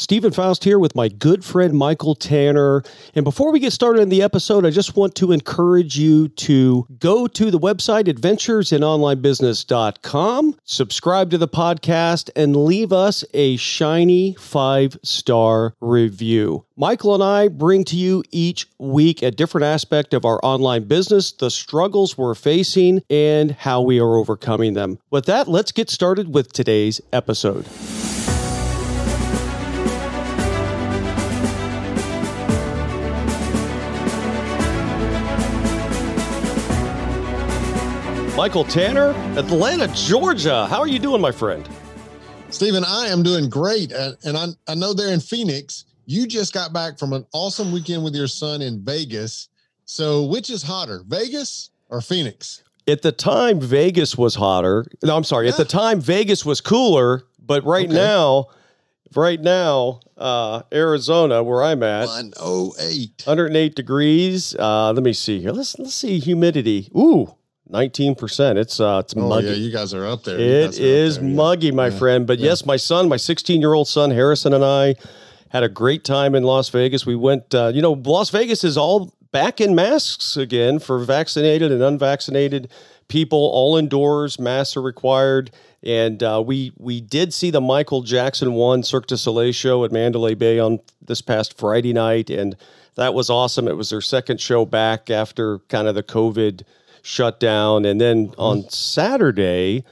Steven Foust here with my good friend Michael Tanner. And before we get started in the episode, I just want to encourage you to go to the website adventuresinonlinebusiness.com, subscribe to the podcast, and leave us a shiny five star review. Michael and I bring to you each week a different aspect of our online business, the struggles we're facing, and how we are overcoming them. With that, let's get started with today's episode. Michael Tanner, Atlanta, Georgia. How are you doing, my friend? Steven, I am doing great. And I, I know they're in Phoenix. You just got back from an awesome weekend with your son in Vegas. So, which is hotter, Vegas or Phoenix? At the time, Vegas was hotter. No, I'm sorry. Yeah. At the time, Vegas was cooler. But right okay. now, right now, uh, Arizona, where I'm at, 108, 108 degrees. Uh, let me see here. Let's let's see humidity. Ooh, Nineteen percent. It's uh, it's oh, muggy. Yeah, you guys are up there. It is there, muggy, yeah. my yeah. friend. But yeah. yes, my son, my sixteen-year-old son Harrison, and I had a great time in Las Vegas. We went. Uh, you know, Las Vegas is all back in masks again for vaccinated and unvaccinated people. All indoors, masks are required. And uh, we we did see the Michael Jackson one Cirque du Soleil show at Mandalay Bay on this past Friday night, and that was awesome. It was their second show back after kind of the COVID shut down. And then on Saturday,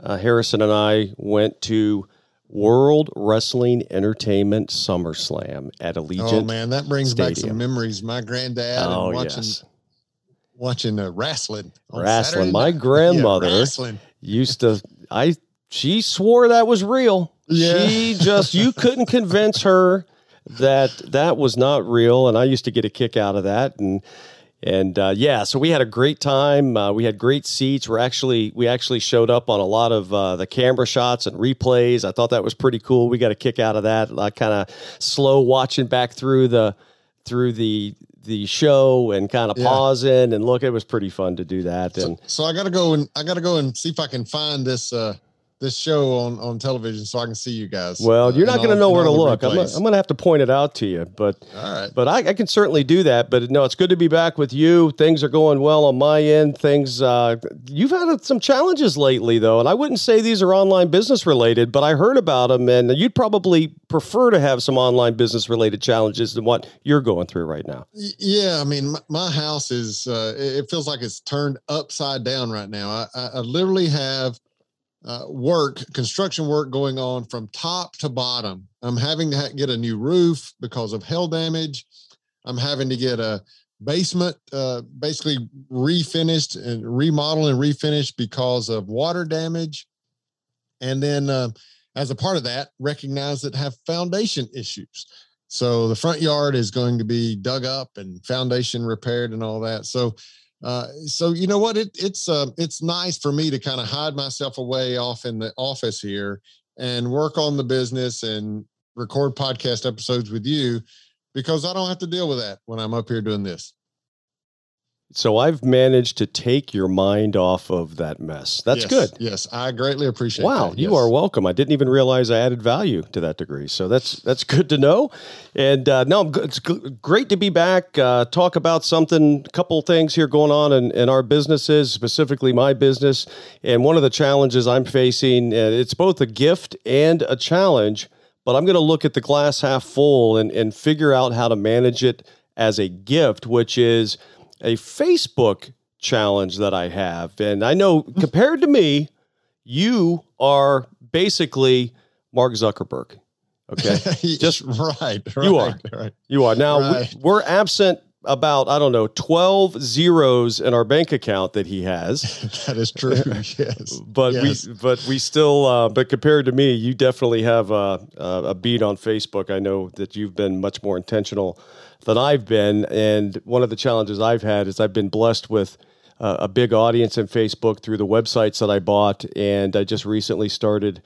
uh, Harrison and I went to World Wrestling Entertainment SummerSlam at Allegiant. Oh man, that brings Stadium. back some memories. My granddad oh, watching yes. watching uh, wrestling. Wrestling. My grandmother yeah, wrestling. used to. I she swore that was real. Yeah. She just you couldn't convince her that that was not real, and I used to get a kick out of that and and uh, yeah, so we had a great time. Uh, we had great seats. We're actually we actually showed up on a lot of uh, the camera shots and replays. I thought that was pretty cool. We got a kick out of that. Like kind of slow watching back through the through the the show and kind of yeah. pausing and look. It was pretty fun to do that. And so, so I got to go and I got to go and see if I can find this uh, this show on on television so I can see you guys. Well, you're not going to know where to look. I'm I'm gonna, have to point it out to you, but all right. But I, I, can certainly do that. But no, it's good to be back with you. Things are going well on my end. Things uh, you've had some challenges lately, though, and I wouldn't say these are online business related, but I heard about them, and you'd probably prefer to have some online business related challenges than what you're going through right now. Yeah, I mean, my, my house is uh, it feels like it's turned upside down right now. I, I, I literally have uh, work, construction work going on from top to bottom. I'm having to ha- get a new roof because of hail damage. I'm having to get a basement uh, basically refinished and remodeled and refinished because of water damage. And then, uh, as a part of that, recognize that have foundation issues. So the front yard is going to be dug up and foundation repaired and all that. So uh, so you know what? It, it's uh, it's nice for me to kind of hide myself away off in the office here and work on the business and record podcast episodes with you because I don't have to deal with that when I'm up here doing this. So I've managed to take your mind off of that mess. That's yes, good. Yes, I greatly appreciate. It. Wow, that. you are welcome. I didn't even realize I added value to that degree. So that's that's good to know. And uh, no, it's great to be back. Uh, talk about something, a couple things here going on in, in our businesses, specifically my business. And one of the challenges I'm facing, uh, it's both a gift and a challenge. But I'm going to look at the glass half full and and figure out how to manage it as a gift, which is a Facebook challenge that I have. And I know compared to me, you are basically Mark Zuckerberg. Okay. Just right, right. You are. Right. You are. Now right. we're absent about I don't know 12 zeros in our bank account that he has. that is true. yes. But yes. we but we still uh, but compared to me, you definitely have a, a beat on Facebook. I know that you've been much more intentional than I've been. And one of the challenges I've had is I've been blessed with uh, a big audience in Facebook through the websites that I bought. And I just recently started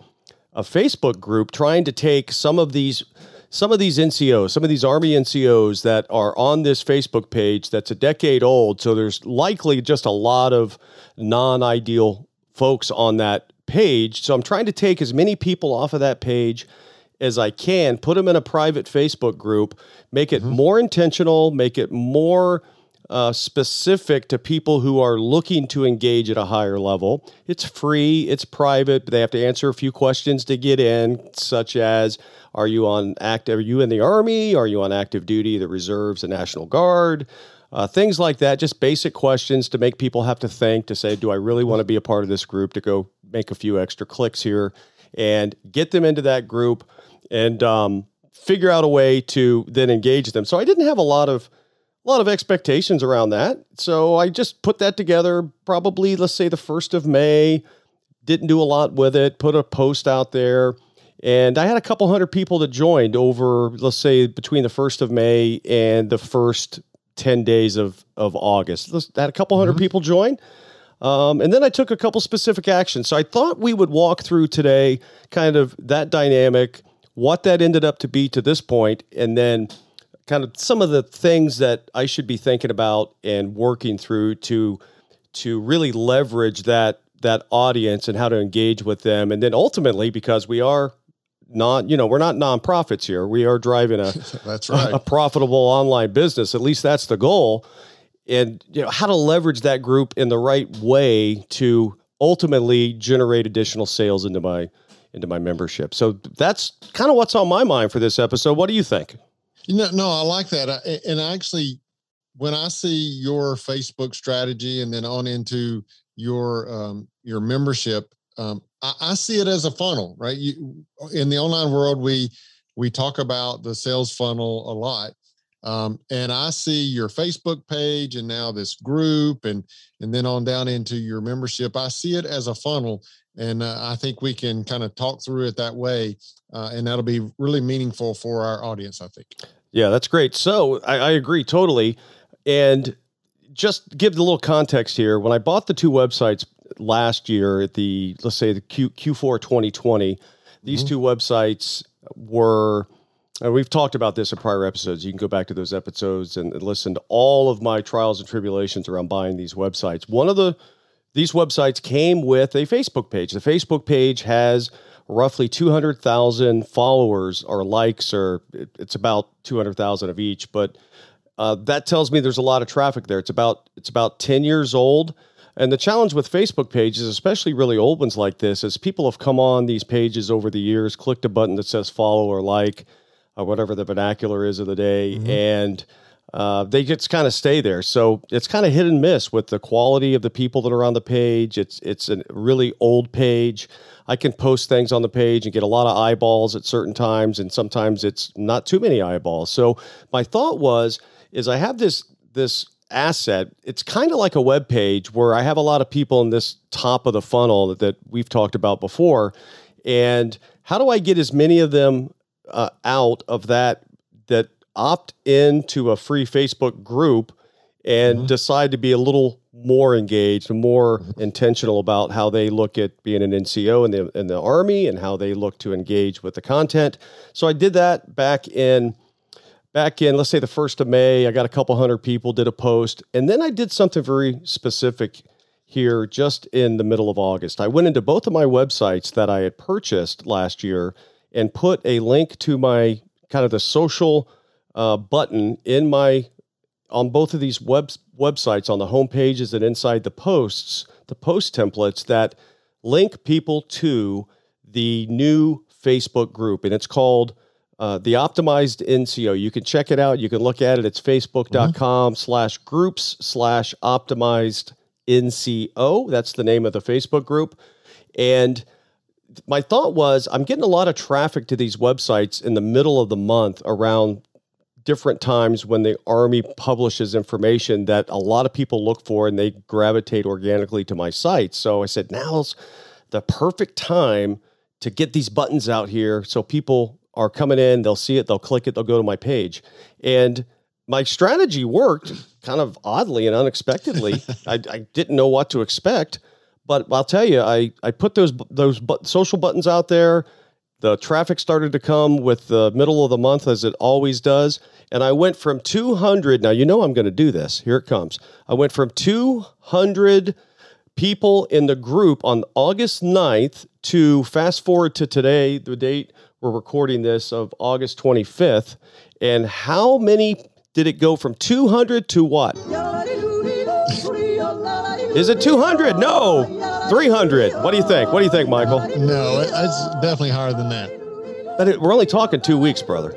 a Facebook group trying to take some of these some of these NCOs, some of these Army NCOs that are on this Facebook page that's a decade old. So there's likely just a lot of non ideal folks on that page. So I'm trying to take as many people off of that page as I can, put them in a private Facebook group, make it mm-hmm. more intentional, make it more uh, specific to people who are looking to engage at a higher level. It's free, it's private, but they have to answer a few questions to get in, such as Are you on active? Are you in the Army? Are you on active duty, the reserves, the National Guard? Uh, things like that, just basic questions to make people have to think to say, Do I really want to be a part of this group? To go make a few extra clicks here and get them into that group and um, figure out a way to then engage them. So I didn't have a lot of a lot of expectations around that. So I just put that together probably, let's say, the 1st of May. Didn't do a lot with it, put a post out there. And I had a couple hundred people that joined over, let's say, between the 1st of May and the first 10 days of, of August. I had a couple 100 mm-hmm. people join. Um, and then I took a couple specific actions. So I thought we would walk through today kind of that dynamic, what that ended up to be to this point, and then kind of some of the things that I should be thinking about and working through to to really leverage that that audience and how to engage with them. And then ultimately because we are not you know we're not nonprofits here. We are driving a that's right a, a profitable online business. At least that's the goal. And you know how to leverage that group in the right way to ultimately generate additional sales into my into my membership so that's kind of what's on my mind for this episode what do you think you know, no, I like that. I, and actually, when I see your Facebook strategy and then on into your um, your membership, um, I, I, see it as a funnel, right? You, in the online world, we we talk about the sales funnel a lot, um, and I see your Facebook page and now this group, and and then on down into your membership. I see it as a funnel, and uh, I think we can kind of talk through it that way, uh, and that'll be really meaningful for our audience. I think. Yeah, that's great. So I, I agree totally. And just give the little context here. When I bought the two websites last year at the let's say the Q, Q4 2020, these mm-hmm. two websites were and we've talked about this in prior episodes. You can go back to those episodes and, and listen to all of my trials and tribulations around buying these websites. One of the these websites came with a Facebook page. The Facebook page has roughly 200,000 followers or likes, or it's about 200,000 of each. But uh, that tells me there's a lot of traffic there. It's about it's about 10 years old. And the challenge with Facebook pages, especially really old ones like this, is people have come on these pages over the years, clicked a button that says follow or like, or whatever the vernacular is of the day, mm-hmm. and uh, they just kind of stay there. So it's kind of hit and miss with the quality of the people that are on the page. It's it's a really old page. I can post things on the page and get a lot of eyeballs at certain times, and sometimes it's not too many eyeballs. So my thought was, is I have this this asset. It's kind of like a web page where I have a lot of people in this top of the funnel that, that we've talked about before, and how do I get as many of them uh, out of that that opt into a free Facebook group and mm-hmm. decide to be a little more engaged and more mm-hmm. intentional about how they look at being an NCO in the in the army and how they look to engage with the content. So I did that back in back in let's say the 1st of May. I got a couple hundred people did a post and then I did something very specific here just in the middle of August. I went into both of my websites that I had purchased last year and put a link to my kind of the social uh, button in my on both of these web websites on the home pages and inside the posts, the post templates that link people to the new Facebook group, and it's called uh, the Optimized NCO. You can check it out. You can look at it. It's facebook.com slash groups slash optimized NCO. That's the name of the Facebook group. And my thought was I'm getting a lot of traffic to these websites in the middle of the month around different times when the Army publishes information that a lot of people look for and they gravitate organically to my site. So I said, now's the perfect time to get these buttons out here so people are coming in, they'll see it, they'll click it, they'll go to my page. And my strategy worked kind of oddly and unexpectedly. I, I, didn't know what to expect, but I'll tell you, I, I put those those bu- social buttons out there. The traffic started to come with the middle of the month, as it always does. And I went from 200. Now, you know I'm going to do this. Here it comes. I went from 200 people in the group on August 9th to fast forward to today, the date we're recording this of August 25th. And how many did it go from 200 to what? Is it 200? No, 300. What do you think? What do you think, Michael? No, it's definitely higher than that. But it, we're only talking two weeks, brother.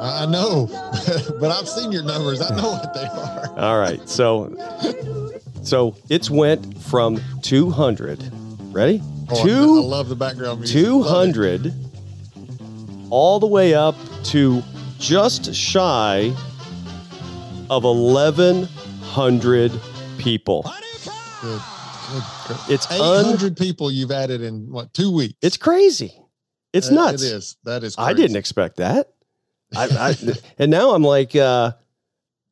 I know, but I've seen your numbers. I know what they are. All right, so so it's went from 200. Ready? Oh, Two. I love the background music. 200 all the way up to just shy of 1100 people Good, good, it's un, 800 people you've added in what two weeks? it's crazy it's That- nuts It is. That is. i didn't expect that I, I and now i'm like uh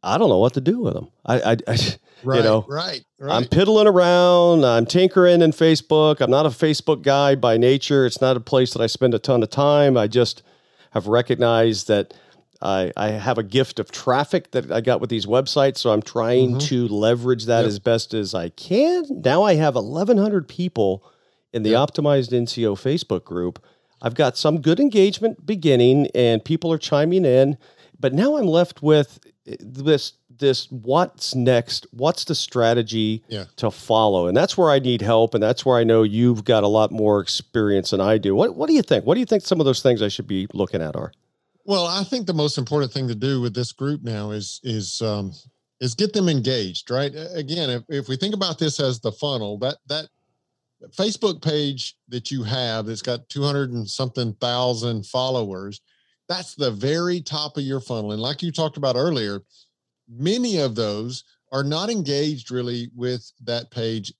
i don't know what to do with them i i, I Right, know, right, right. I'm piddling around. I'm tinkering in Facebook. I'm not a Facebook guy by nature. It's not a place that I spend a ton of time. I just have recognized that I, I have a gift of traffic that I got with these websites. So I'm trying Mhm. to leverage that Yep. as best as I can. Now I have 1,100 people in the Yep. Optimized NCO Facebook group. I've got some good engagement beginning and people are chiming in. But now I'm left with eh, this this what's next what's the strategy Yeah. to follow and that's where i need help and that's where i know you've got a lot more experience than i do what, what do you think what do you think some of those things i should be looking at are Well, I think the most important thing to do with this group now is is um, is get them engaged. Right. Again, if, if we think about this as the funnel, that that Facebook page that you have that's got two hundred and something thousand followers, that's the very top of your funnel. And like you talked about earlier, many of those are not engaged really with that page,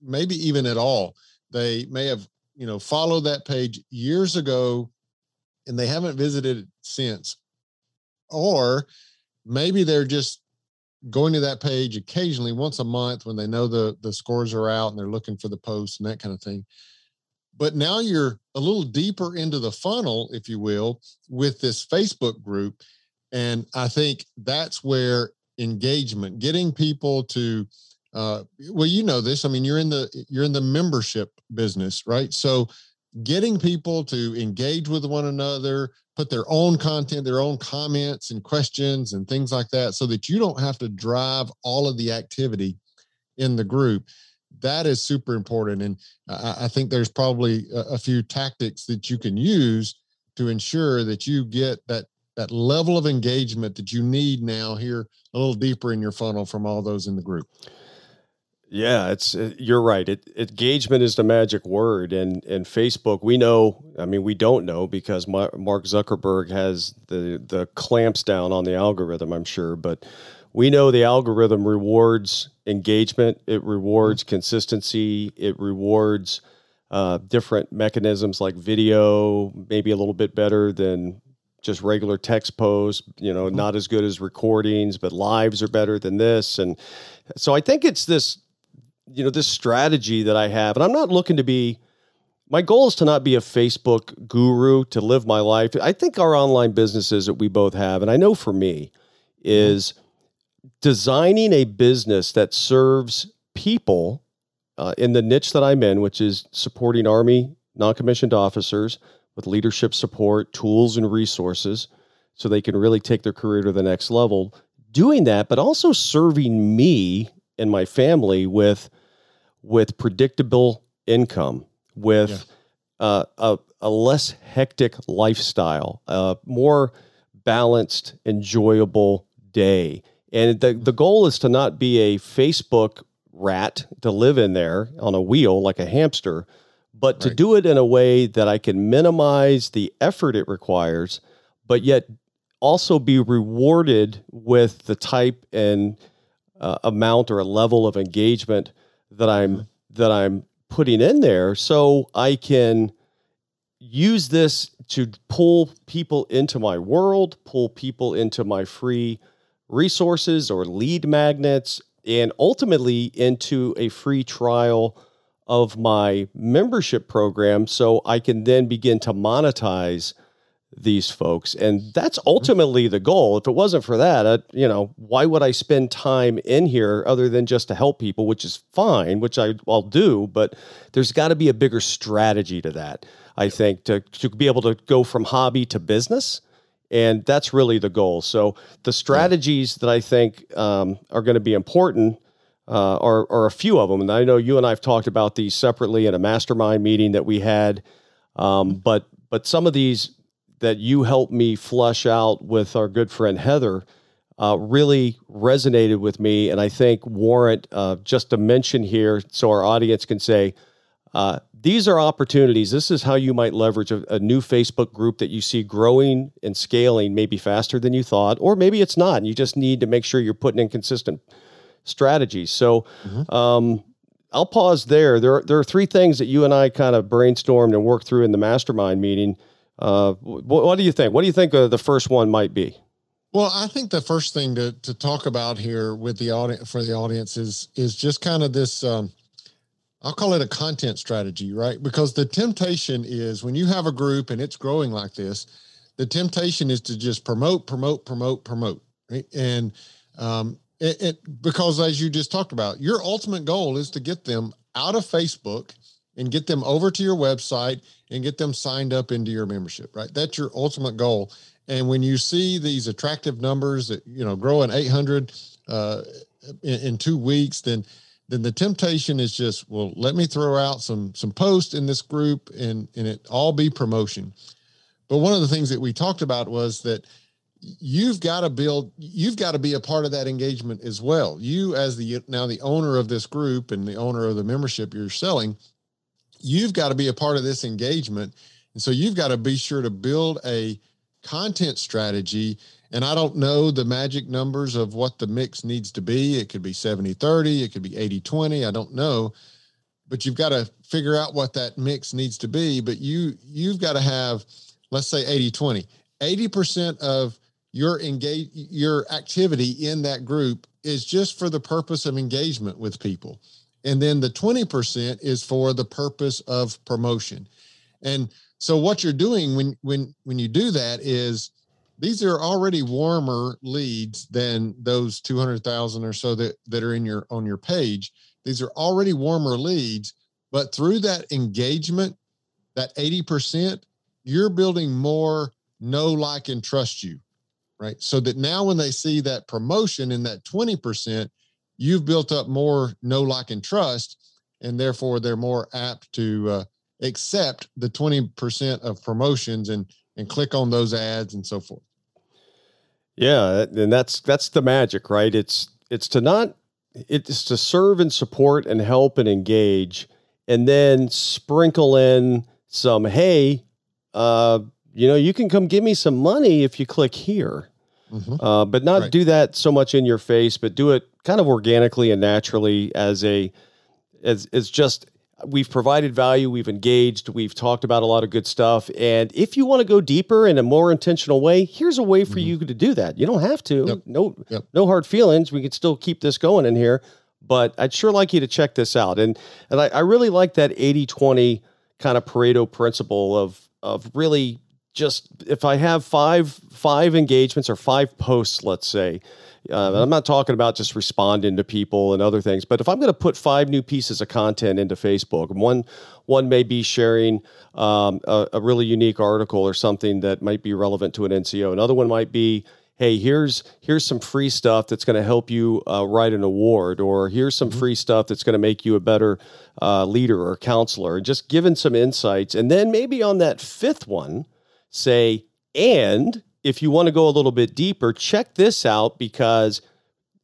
maybe even at all. They may have you know followed that page years ago and they haven't visited since. Or maybe they're just going to that page occasionally once a month when they know the the scores are out and they're looking for the posts and that kind of thing. But now you're a little deeper into the funnel, if you will, with this Facebook group. And I think that's where engagement, getting people to uh, well, you know this. I mean, you're in the you're in the membership business, right? So getting people to engage with one another, put their own content, their own comments and questions and things like that, so that you don't have to drive all of the activity in the group. That is super important. And I, I think there's probably a, a few tactics that you can use to ensure that you get that that level of engagement that you need now here a little deeper in your funnel from all those in the group. Yeah, it's uh, you're right. It, engagement is the magic word, and and Facebook. We know. I mean, we don't know because Mark Zuckerberg has the the clamps down on the algorithm. I'm sure, but we know the algorithm rewards engagement. It rewards consistency. It rewards uh, different mechanisms like video, maybe a little bit better than just regular text posts. You know, not as good as recordings, but lives are better than this, and so I think it's this you know this strategy that I have, and I'm not looking to be. My goal is to not be a Facebook guru to live my life. I think our online businesses that we both have, and I know for me, is designing a business that serves people uh, in the niche that I'm in, which is supporting Army non-commissioned officers with leadership support, tools, and resources, so they can really take their career to the next level. Doing that, but also serving me and my family with with predictable income, with uh, a, a less hectic lifestyle, a more balanced, enjoyable day. And the, the goal is to not be a Facebook rat to live in there on a wheel like a hamster, but to do it in a way that I can minimize the effort it requires, but yet also be rewarded with the type and uh, amount or a level of engagement that I'm that I'm putting in there so I can use this to pull people into my world, pull people into my free resources or lead magnets and ultimately into a free trial of my membership program so I can then begin to monetize these folks. And that's ultimately the goal. If it wasn't for that uh, you know why would i spend time in here other than just to help people which is fine which I, i'll do but there's got to be a bigger strategy to that i think to, to be able to go from hobby to business. And that's really the goal. So the strategies that i think um, are going to be important uh, are, are a few of them and i know you and i've talked about these separately in a mastermind meeting that we had um, but but some of these that you helped me flush out with our good friend Heather uh, really resonated with me, and I think warrant uh, just a mention here so our audience can say. Uh, these are opportunities. This is how you might leverage a, a, new Facebook group that you see growing and scaling maybe faster than you thought, or maybe it's not. And you just need to make sure you're putting in consistent strategies. So, mm-hmm. um, I'll pause there. There, there are three things that you and I kind of brainstormed and worked through in the mastermind meeting uh, what, what, do you think? What do you think uh, the first one might be? Well, I think the first thing to, to talk about here with the audience for the audience is is just kind of this. Um, I'll call it a content strategy, right? Because the temptation is when you have a group and it's growing like this, the temptation is to just promote, promote, promote, promote, right? And um, it, it because as you just talked about, your ultimate goal is to get them out of Facebook and get them over to your website and get them signed up into your membership, right? That's your ultimate goal. And when you see these attractive numbers that, you know, growing 800 uh, in, in two weeks, then then the temptation is just, well, let me throw out some some posts in this group and and it all be promotion. But one of the things that we talked about was that you've got to build you've got to be a part of that engagement as well you as the now the owner of this group and the owner of the membership you're selling you've got to be a part of this engagement. And so you've got to be sure to build a content strategy. And I don't know the magic numbers of what the mix needs to be. It could be 70 30, it could be 80 20. I don't know. But you've got to figure out what that mix needs to be. But you you've got to have, let's say 80 20. 80% of your engage your activity in that group is just for the purpose of engagement with people and then the 20% is for the purpose of promotion. And so what you're doing when when when you do that is these are already warmer leads than those 200,000 or so that that are in your on your page. These are already warmer leads but through that engagement that 80% you're building more know like and trust you right? So that now when they see that promotion in that 20% you've built up more know, like, and trust, and therefore they're more apt to uh, accept the 20% of promotions and and click on those ads and so forth. Yeah, and that's that's the magic, right? It's it's to not it's to serve and support and help and engage, and then sprinkle in some hey, uh, you know, you can come give me some money if you click here. Mm-hmm. Uh, but not right. do that so much in your face, but do it kind of organically and naturally as a as as just we've provided value, we've engaged, we've talked about a lot of good stuff. And if you want to go deeper in a more intentional way, here's a way for mm-hmm. you to do that. You don't have to. Yep. No yep. no hard feelings. We can still keep this going in here. But I'd sure like you to check this out. And and I, I really like that 80-20 kind of Pareto principle of of really just if I have five five engagements or five posts, let's say, uh, I'm not talking about just responding to people and other things, but if I'm going to put five new pieces of content into Facebook, one one may be sharing um, a, a, really unique article or something that might be relevant to an NCO. Another one might be, hey, here's here's some free stuff that's going to help you uh, write an award, or here's some mm-hmm. free stuff that's going to make you a better uh, leader or counselor, and just giving some insights. And then maybe on that fifth one, say, and if you want to go a little bit deeper, check this out because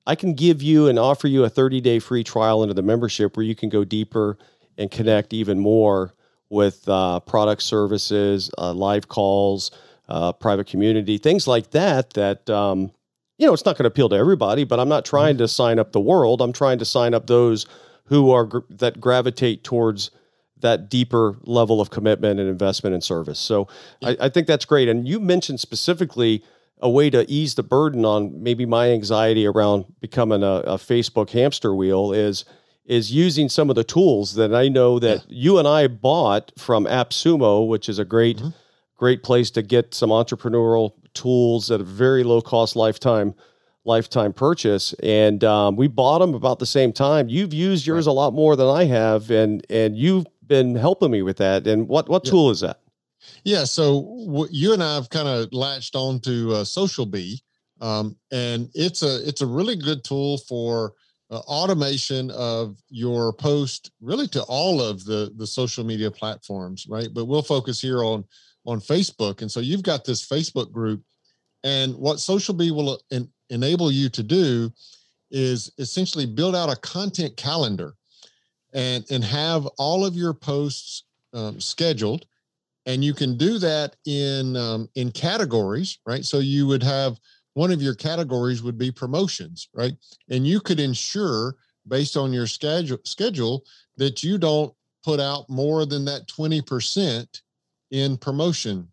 I can give you and offer you a 30 day free trial into the membership where you can go deeper and connect even more with uh, product services, uh, live calls, uh, private community, things like that. That, um, you know, it's not going to appeal to everybody, but I'm not trying to sign up the world. I'm trying to sign up those who are gr- that gravitate towards that deeper level of commitment and investment and service. So I, I, think that's great. And you mentioned specifically a way to ease the burden on maybe my anxiety around becoming a, a Facebook hamster wheel is is using some of the tools that I know that yeah. you and I bought from AppSumo, which is a great. Mm-hmm great place to get some entrepreneurial tools at a very low cost lifetime lifetime purchase and um, we bought them about the same time you've used yours right. a lot more than i have and and you've been helping me with that and what what yeah. tool is that yeah so w- you and i have kind of latched on to uh, SocialBee um, and it's a it's a really good tool for uh, automation of your post really to all of the the social media platforms right but we'll focus here on on facebook and so you've got this facebook group and what SocialBee will en- enable you to do is essentially build out a content calendar and and have all of your posts um, scheduled and you can do that in um, in categories right so you would have one of your categories would be promotions, right? And you could ensure based on your schedule schedule that you don't put out more than that 20% in promotion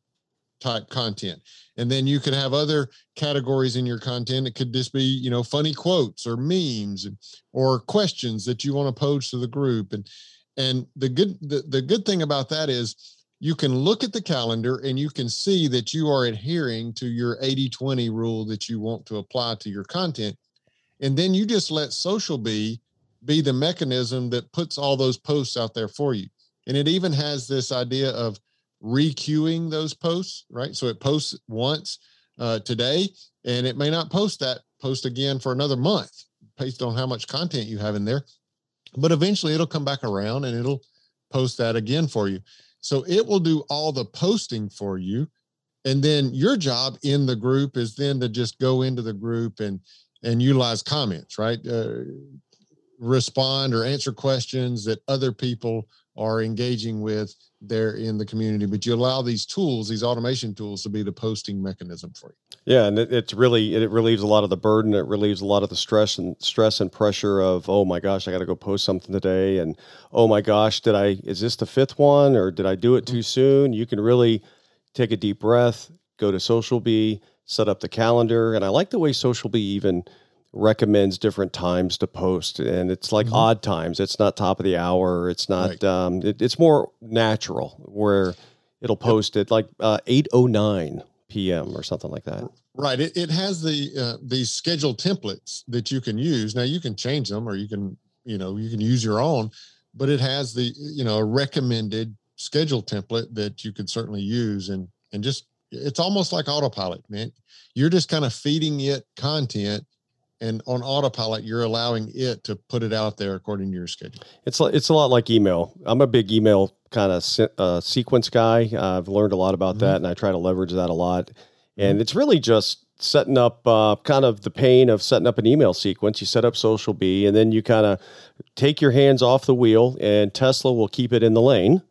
type content. And then you could have other categories in your content. It could just be, you know, funny quotes or memes or questions that you want to pose to the group. And and the good the, the good thing about that is you can look at the calendar and you can see that you are adhering to your 80 20 rule that you want to apply to your content. And then you just let SocialBee be the mechanism that puts all those posts out there for you. And it even has this idea of requeuing those posts, right? So it posts once uh, today and it may not post that post again for another month based on how much content you have in there. But eventually it'll come back around and it'll post that again for you. So it will do all the posting for you. And then your job in the group is then to just go into the group and and utilize comments, right? Uh, respond or answer questions that other people are engaging with there in the community. But you allow these tools, these automation tools, to be the posting mechanism for you. Yeah, and it, it's really it relieves a lot of the burden. It relieves a lot of the stress and stress and pressure of oh my gosh, I got to go post something today, and oh my gosh, did I is this the fifth one or did I do it too mm-hmm. soon? You can really take a deep breath, go to SocialBee, set up the calendar, and I like the way SocialBee even recommends different times to post and it's like mm-hmm. odd times it's not top of the hour it's not right. um, it, it's more natural where it'll post yep. at like uh, 809 p.m. or something like that. Right. It, it has the uh, these schedule templates that you can use. Now you can change them, or you can you know you can use your own, but it has the you know a recommended schedule template that you could certainly use and and just it's almost like autopilot, man. You're just kind of feeding it content and on autopilot you're allowing it to put it out there according to your schedule. It's it's a lot like email. I'm a big email kind of se- uh, sequence guy. Uh, i've learned a lot about mm-hmm. that and i try to leverage that a lot. And mm-hmm. it's really just setting up uh, kind of the pain of setting up an email sequence. You set up SocialBee and then you kind of take your hands off the wheel and tesla will keep it in the lane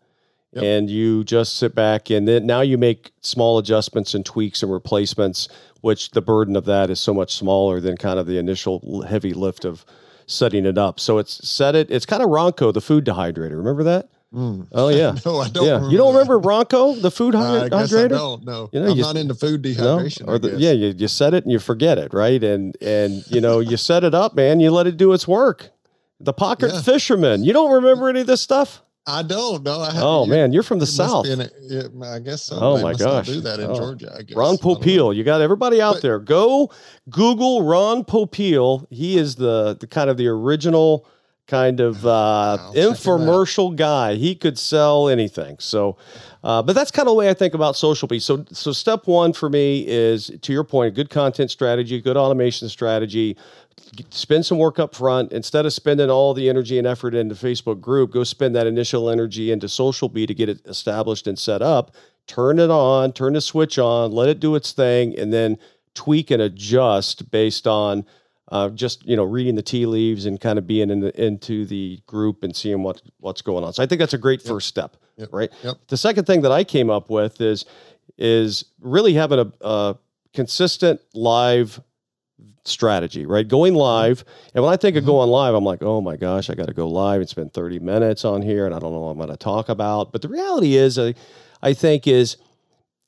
Yep. and you just sit back and then now you make small adjustments and tweaks and replacements which the burden of that is so much smaller than kind of the initial heavy lift of setting it up. So it's set it. It's kind of Ronco, the food dehydrator. Remember that? Mm. Oh yeah. no, I don't. Yeah, you don't remember Ronco, the food uh, hydrator? I don't. No, you know, I'm you, not into food dehydration. No? Or the, yeah, you, you set it and you forget it, right? And and you know you set it up, man. You let it do its work. The pocket yeah. fisherman. You don't remember any of this stuff? I don't know. I oh man, you're from the south. I guess so. Oh my gosh, do that in oh. Georgia. I guess. Ron Popeil, you got everybody out but, there. Go Google Ron Popeil. He is the the kind of the original kind of uh, infomercial guy. He could sell anything. So, uh, but that's kind of the way I think about SocialBee. So, so step one for me is to your point, good content strategy, good automation strategy spend some work up front instead of spending all the energy and effort into facebook group go spend that initial energy into SocialBee to get it established and set up turn it on turn the switch on let it do its thing and then tweak and adjust based on uh, just you know reading the tea leaves and kind of being in the, into the group and seeing what what's going on so i think that's a great first step yep. right yep. the second thing that i came up with is is really having a, a consistent live strategy, right? Going live. And when I think of mm-hmm. going live, I'm like, oh my gosh, I got to go live and spend 30 minutes on here and I don't know what I'm going to talk about. But the reality is, I, I think is,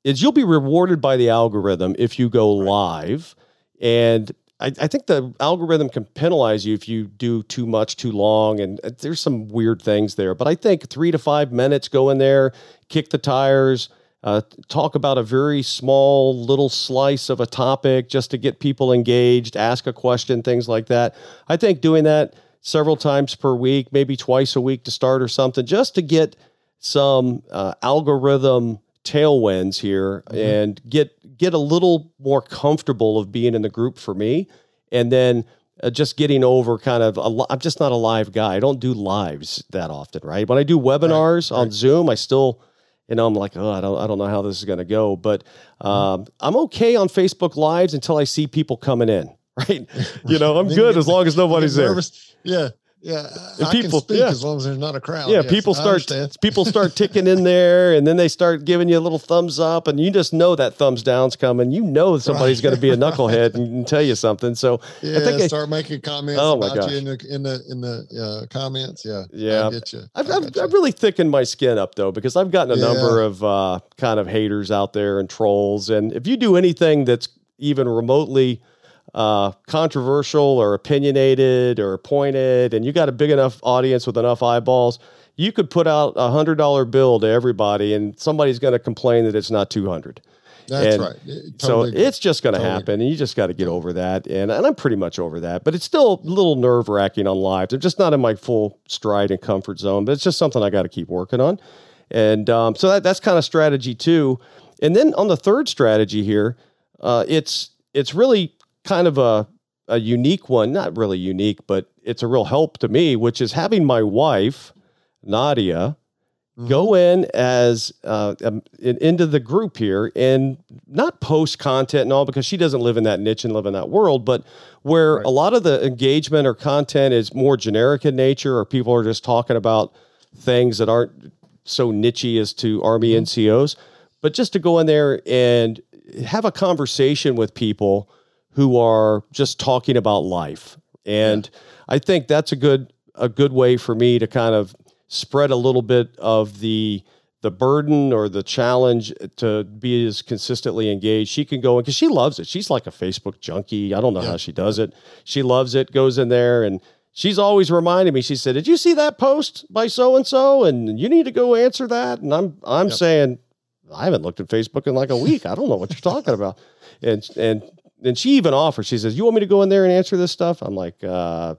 is you'll be rewarded by the algorithm if you go right. live. And I, I, think the algorithm can penalize you if you do too much too long. And uh, there's some weird things there. But I think three to five minutes, go in there, kick the tires, uh, talk about a very small little slice of a topic just to get people engaged, ask a question, things like that. I think doing that several times per week, maybe twice a week to start or something, just to get some uh, algorithm tailwinds here mm-hmm. and get get a little more comfortable of being in the group for me, and then uh, just getting over kind of i I'm just not a live guy. I don't do lives that often, right? When I do webinars right, on. Zoom, I still you know, I'm like, oh, I don't, I don't know how this is going to go, but um, I'm okay on Facebook Lives until I see people coming in, right? You know, I'm good as long as nobody's there. Yeah, yeah, and I people, yeah. as long as there's not a crowd. Yeah, yes, people start people start ticking in there, and then they start giving you a little thumbs up, and you just know that thumbs down's coming. You know somebody's right. going to be a knucklehead and, tell you something. So yeah, I think start I, making comments oh about gosh. you in the in the in the uh, comments. Yeah, yeah, I get you. I've, I've, you. I've, really thickened my skin up though because I've gotten a yeah. number of uh, kind of haters out there and trolls, and if you do anything that's even remotely uh, controversial or opinionated or pointed, and you got a big enough audience with enough eyeballs, you could put out a hundred dollar bill to everybody, and somebody's going to complain that it's not two hundred. That's and right. Totally so it's just going to totally happen, and you just got to get over that. And, and I'm pretty much over that, but it's still a little nerve wracking on live. I'm just not in my full stride and comfort zone, but it's just something I got to keep working on. And um, so that, that's kind of strategy two. And then on the third strategy here, uh, it's it's really kind of a, a unique one, not really unique, but it's a real help to me, which is having my wife, Nadia, mm-hmm. go in as uh, um, in, into the group here and not post content and all because she doesn't live in that niche and live in that world, but where right. a lot of the engagement or content is more generic in nature, or people are just talking about things that aren't so nichey as to Army mm-hmm. NCOs, but just to go in there and have a conversation with people who are just talking about life. And yeah. I think that's a good a good way for me to kind of spread a little bit of the the burden or the challenge to be as consistently engaged. She can go in because she loves it. She's like a Facebook junkie. I don't know yeah. how she does it. She loves it, goes in there and she's always reminding me. She said, "Did you see that post by so and so? And you need to go answer that." And I'm I'm yep. saying, I haven't looked at Facebook in like a week. I don't know what you're talking about. And and and she even offers, she says, You want me to go in there and answer this stuff? I'm like, uh,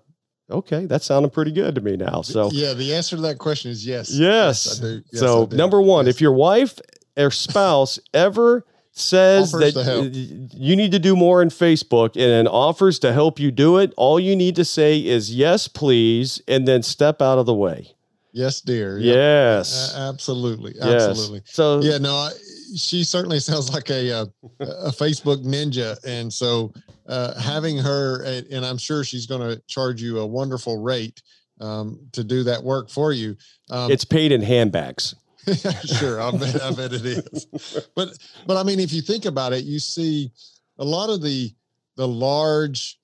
okay, that sounded pretty good to me now. So yeah, the answer to that question is yes. Yes. yes, yes so number one, yes. if your wife or spouse ever says offers that you need to do more in Facebook and then offers to help you do it, all you need to say is yes, please, and then step out of the way. Yes, dear. Yep. Yes, absolutely, absolutely. So yeah, no, I, she certainly sounds like a a, a Facebook ninja, and so uh, having her, and I'm sure she's going to charge you a wonderful rate um, to do that work for you. Um, it's paid in handbags. sure, I bet, I bet it is. But but I mean, if you think about it, you see a lot of the the large,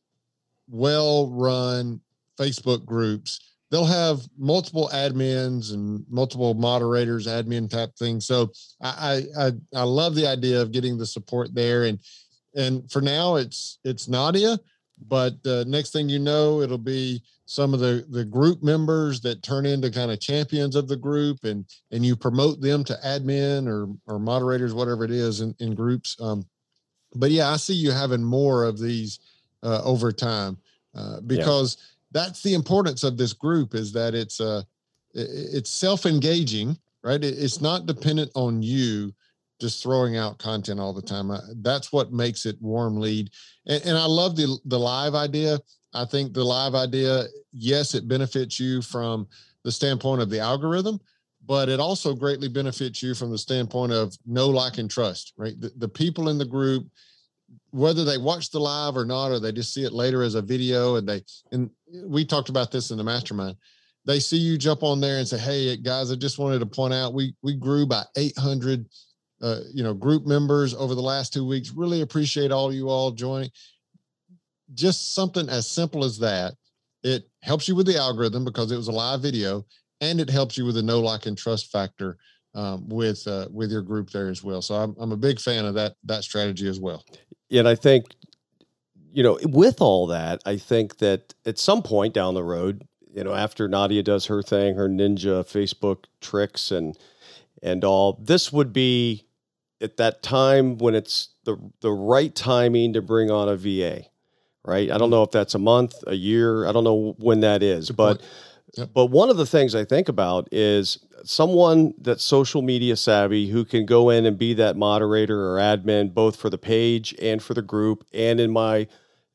well-run Facebook groups they'll have multiple admins and multiple moderators, admin type things. So I, I I love the idea of getting the support there. And and for now it's it's Nadia, but uh, next thing you know, it'll be some of the the group members that turn into kind of champions of the group, and and you promote them to admin or or moderators, whatever it is in, in groups. Um, but yeah, I see you having more of these uh, over time uh, because. Yeah that's the importance of this group is that it's uh it's self-engaging right? It's not dependent on you just throwing out content all the time. That's what makes it warm lead. And, and i love the the live idea. I think the live idea yes it benefits you from the standpoint of the algorithm but it also greatly benefits you from the standpoint of know like and trust right? The, the people in the group whether they watch the live or not, or they just see it later as a video, and they and we talked about this in the mastermind. They see you jump on there and say, "Hey guys, I just wanted to point out we we grew by 800, uh, you know, group members over the last two weeks. Really appreciate all you all joining. Just something as simple as that. It helps you with the algorithm because it was a live video, and it helps you with the no like, and trust factor um, with uh, with your group there as well. So I'm I'm a big fan of that that strategy as well and I think, you know, with all that, I think that at some point down the road, you know, after Nadia does her thing, her ninja Facebook tricks and and all, this would be at that time when it's the the right timing to bring on a VA, right? I don't mm-hmm. know if that's a month, a year, I don't know when that is, Good but point. But one of the things I think about is someone that's social media savvy who can go in and be that moderator or admin both for the page and for the group and in my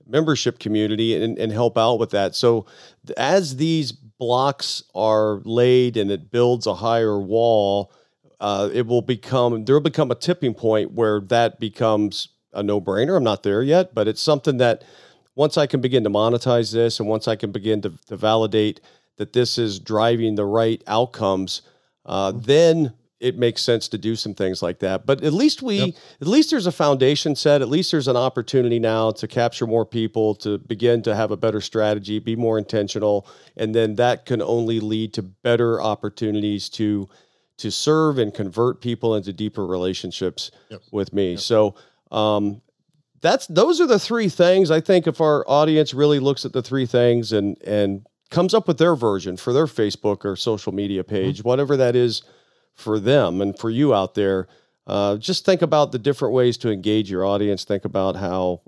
membership community and, and help out with that. So as these blocks are laid and it builds a higher wall, uh, it will become there will become a tipping point where that becomes a no brainer. I'm not there yet, but it's something that once I can begin to monetize this and once I can begin to, to validate that this is driving the right outcomes, uh, then it makes sense to do some things like that. But at least we, Yep. at least there's a foundation set. At least there's an opportunity now to capture more people, to begin to have a better strategy, be more intentional, and then that can only lead to better opportunities to to serve and convert people into deeper relationships Yep. with me. So. Um, that's those are the three things I think if our audience really looks at the three things and and comes up with their version for their Facebook or social media page, whatever that is for them and for you out there, uh, just think about the different ways to engage your audience. Think about how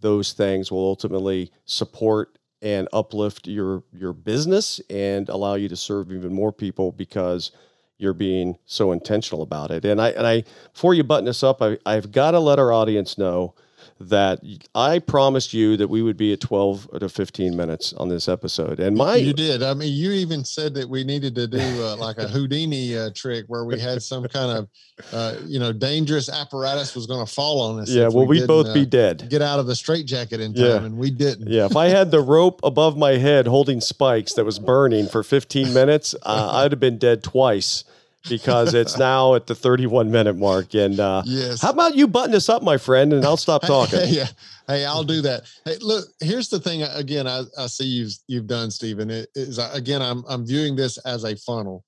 those things will ultimately support and uplift your your business and allow you to serve even more people because you're being so intentional about it. And I and I before you button this up, I, I've got to let our audience know that I promised you that we would be at 12 to 15 minutes on this episode. And my you did. I mean, you even said that we needed to do uh, like a Houdini uh, trick where we had some kind of, uh, you know, dangerous apparatus was going to fall on us. yeah, well, we'd both uh, be dead. get out of the straitjacket in time, Yeah. and we didn't. Yeah, if I had the rope above my head holding spikes that was burning for 15 minutes, uh, I'd have been dead twice because it's now at the 31 minute mark. And uh, Yes. how about you button this up, my friend, and I'll stop talking. Hey, yeah. Hey, I'll do that. Hey, look, here's the thing. Again, I, I see you've you've done, Steven. It is again, I'm I'm viewing this as a funnel.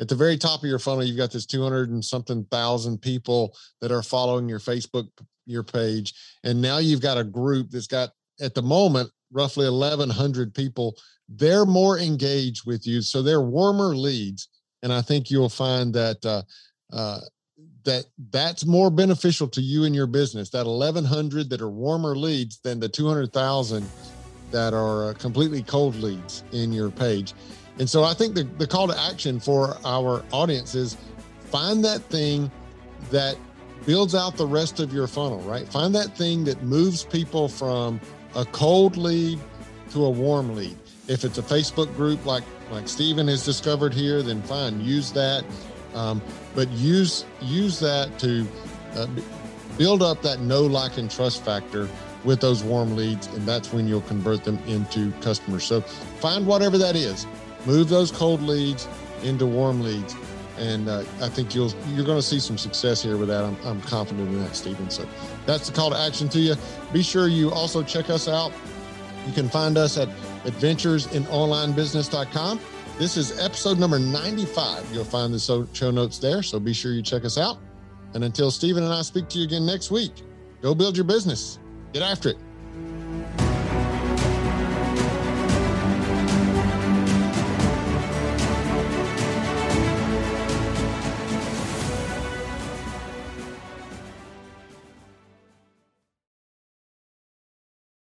At the very top of your funnel, you've got this 200 and something thousand people that are following your Facebook your page, and now you've got a group that's got at the moment roughly 1,100 people. They're more engaged with you, so they're warmer leads, and I think you'll find that. Uh, uh, that that's more beneficial to you and your business that 1100 that are warmer leads than the 200,000 that are uh, completely cold leads in your page. And so I think the, the call to action for our audience is find that thing that builds out the rest of your funnel, right? Find that thing that moves people from a cold lead to a warm lead. If it's a Facebook group like like Steven has discovered here, then fine, use that. Um, but use use that to uh, build up that know, like, and trust factor with those warm leads, and that's when you'll convert them into customers. So find whatever that is, move those cold leads into warm leads, and uh, I think you'll you're going to see some success here with that. I'm, I'm confident in that, Steven. So that's the call to action to you. Be sure you also check us out. You can find us at adventuresinonlinebusiness.com. This is episode number 95. You'll find the show notes there, so be sure you check us out. And until Steven and I speak to you again next week, go build your business. Get after it.